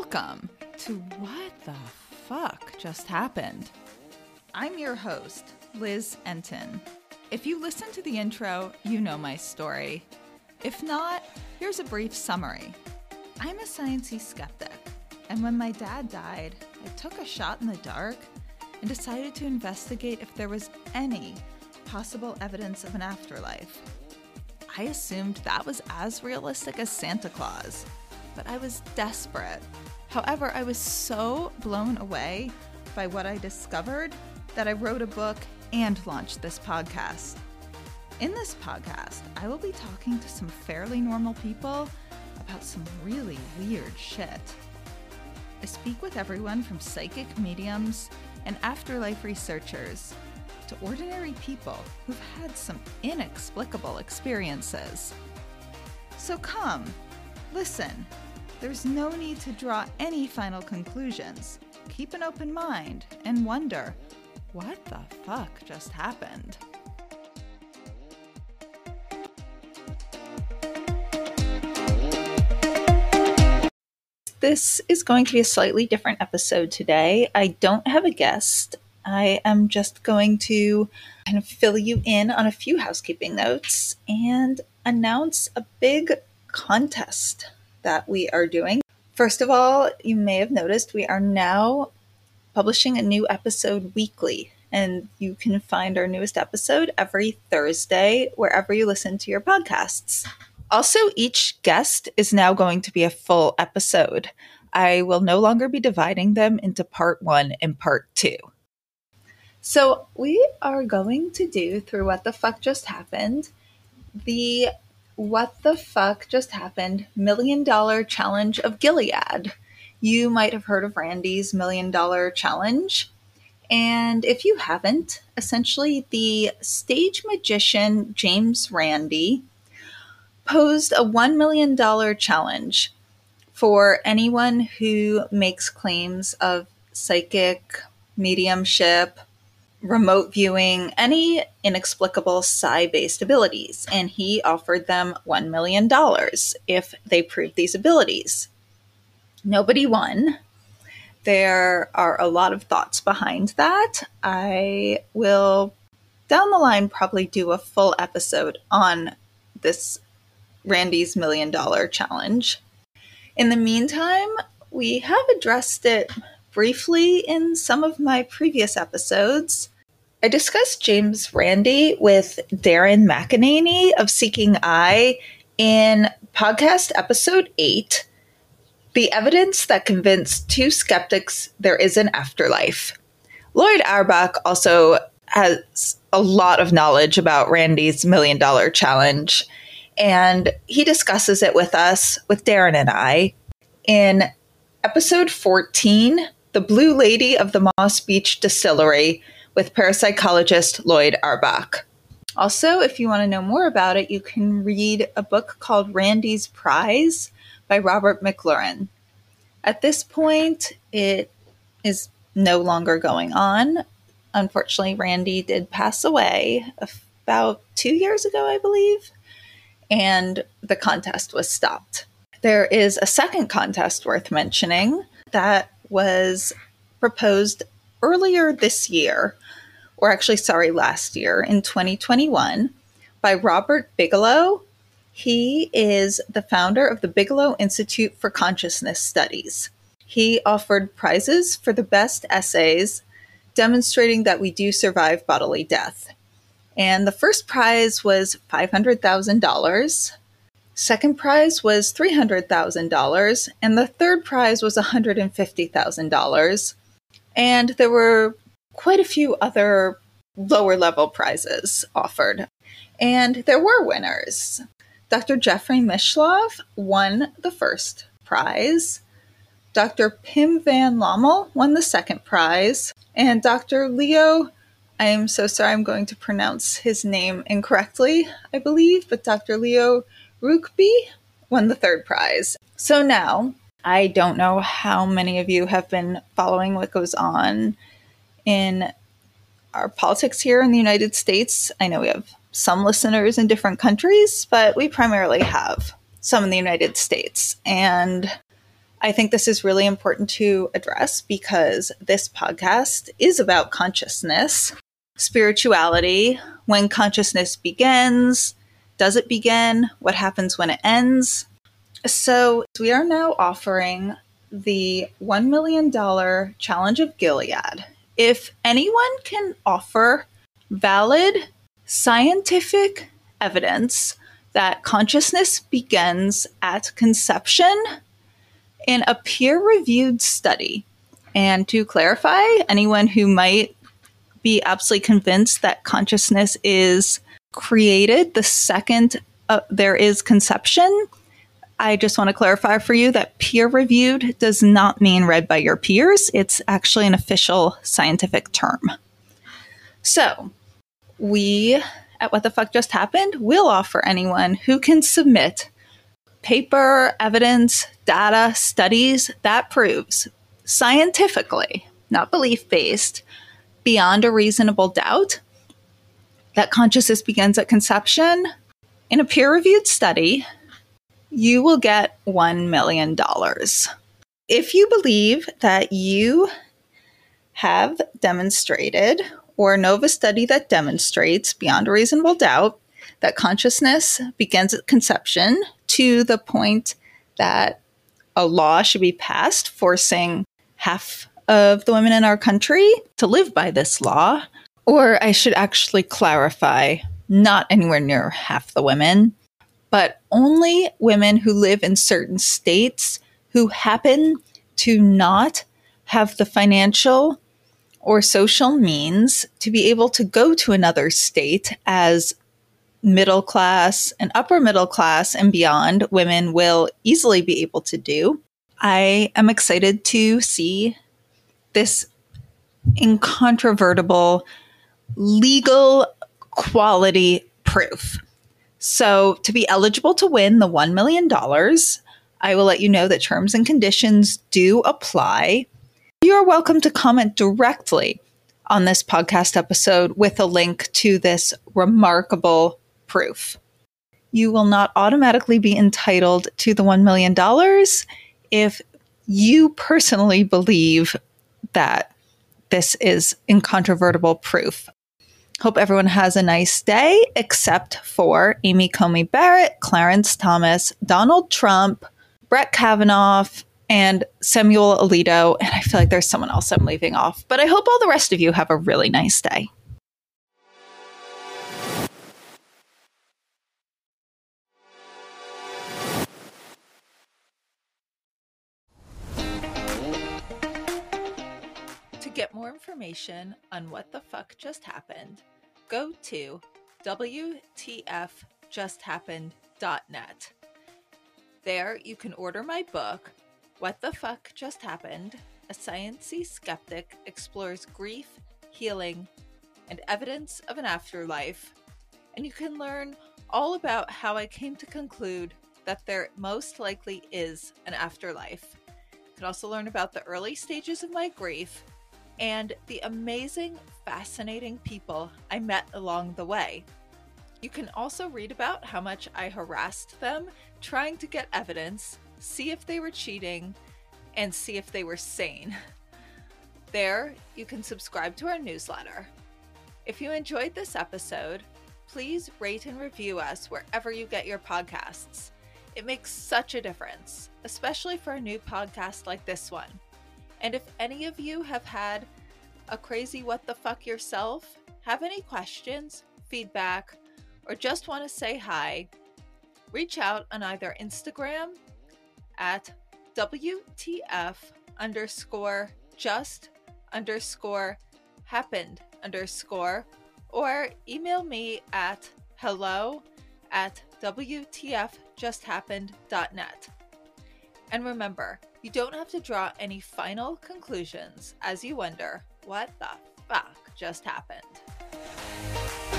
Welcome to What the Fuck Just Happened. I'm your host, Liz Entin. If you listen to the intro, you know my story. If not, here's a brief summary. I'm a sciencey skeptic, and when my dad died, I took a shot in the dark and decided to investigate if there was any possible evidence of an afterlife. I assumed that was as realistic as Santa Claus, but I was desperate. However, I was so blown away by what I discovered that I wrote a book and launched this podcast. In this podcast, I will be talking to some fairly normal people about some really weird shit. I speak with everyone from psychic mediums and afterlife researchers to ordinary people who've had some inexplicable experiences. So come, listen. There's no need to draw any final conclusions. Keep an open mind and wonder what the fuck just happened? This is going to be a slightly different episode today. I don't have a guest. I am just going to kind of fill you in on a few housekeeping notes and announce a big contest that we are doing. First of all, you may have noticed we are now publishing a new episode weekly, and you can find our newest episode every Thursday wherever you listen to your podcasts. Also, each guest is now going to be a full episode. I will no longer be dividing them into part one and part two. So, we are going to do through What the Fuck Just Happened the What the Fuck Just Happened Million Dollar Challenge of Gilead. You might have heard of Randi's Million Dollar Challenge. And if you haven't, essentially the stage magician James Randi posed a $1 million challenge for anyone who makes claims of psychic, mediumship, remote viewing, any inexplicable psi based abilities. And he offered them $1 million if they proved these abilities. Nobody won. There are a lot of thoughts behind that. I will, down the line, probably do a full episode on this Randi's Million Dollar Challenge. In the meantime, we have addressed it briefly in some of my previous episodes. I discussed James Randi with Darren McEnany of Seeking Eye in podcast episode 8 The Evidence That Convinced Two Skeptics There Is an Afterlife. Lloyd Auerbach also has a lot of knowledge about Randi's Million Dollar Challenge and he discusses it with us, with Darren and I, in episode 14 The Blue Lady of the Moss Beach Distillery with parapsychologist Lloyd Auerbach. Also, if you want to know more about it, you can read a book called Randi's Prize by Robert McLuhan. At this point, it is no longer going on. Unfortunately, Randy did pass away about two years ago, I believe and the contest was stopped. There is a second contest worth mentioning that was proposed earlier this year, or actually, sorry, last year in 2021 by Robert Bigelow. He is the founder of the Bigelow Institute for Consciousness Studies. He offered prizes for the best essays demonstrating that we do survive bodily death. And the first prize was $500,000. Second prize was $300,000. And the third prize was $150,000. And there were quite a few other lower level prizes offered. And there were winners. Dr. Jeffrey Mishlove won the first prize. Dr. Pim van Lommel won the second prize. And Dr. Leo I am so sorry I'm going to pronounce his name incorrectly, I believe, but Dr. Leo Ruickbie won the third prize. So now, I don't know how many of you have been following what goes on in our politics here in the United States. I know we have some listeners in different countries, but we primarily have some in the United States. And I think this is really important to address because this podcast is about consciousness, spirituality, when consciousness begins, does it begin, what happens when it ends. So, we are now offering the $1 million challenge of Gilead. If anyone can offer valid scientific evidence that consciousness begins at conception in a peer reviewed study. And to clarify, anyone who might be absolutely convinced that consciousness is created the second uh, there is conception, I just want to clarify for you that peer reviewed does not mean read by your peers. It's actually an official scientific term. So, we at What the Fuck Just Happened will offer anyone who can submit paper, evidence, data, studies that proves scientifically, not belief based, beyond a reasonable doubt that consciousness begins at conception. In a peer reviewed study, you will get $1 million. If you believe that you have demonstrated or know of a study that demonstrates beyond a reasonable doubt that consciousness begins at conception to the point that a law should be passed forcing half of the women in our country to live by this law. Or I should actually clarify not anywhere near half the women, but only women who live in certain states who happen to not have the financial or social means to be able to go to another state as middle class and upper middle class and beyond women will easily be able to do. I am excited to see this incontrovertible legal quality proof. So, to be eligible to win the $1 million, I will let you know that terms and conditions do apply. You are welcome to comment directly on this podcast episode with a link to this remarkable proof. You will not automatically be entitled to the $1 million if you personally believe that this is incontrovertible proof. Hope everyone has a nice day, except for Amy Coney Barrett, Clarence Thomas, Donald Trump, Brett Kavanaugh, and Samuel Alito. And I feel like there's someone else I'm leaving off. But I hope all the rest of you have a really nice day. Information on what the fuck just happened, go to WTFJustHappened.net. There you can order my book, What the Fuck Just Happened? A Sciency Skeptic Explores Grief, Healing, and Evidence of an Afterlife. And you can learn all about how I came to conclude that there most likely is an afterlife. You can also learn about the early stages of my grief and the amazing, fascinating people I met along the way. You can also read about how much I harassed them trying to get evidence, see if they were cheating, and see if they were sane. There, you can subscribe to our newsletter. If you enjoyed this episode, please rate and review us wherever you get your podcasts. It makes such a difference, especially for a new podcast like this one. And if any of you have had a crazy what the fuck yourself, have any questions, feedback, or just want to say hi, reach out on either Instagram at WTF underscore just underscore happened underscore or email me at hello at WTFjusthappened.net. And remember, you don't have to draw any final conclusions as you wonder what the fuck just happened.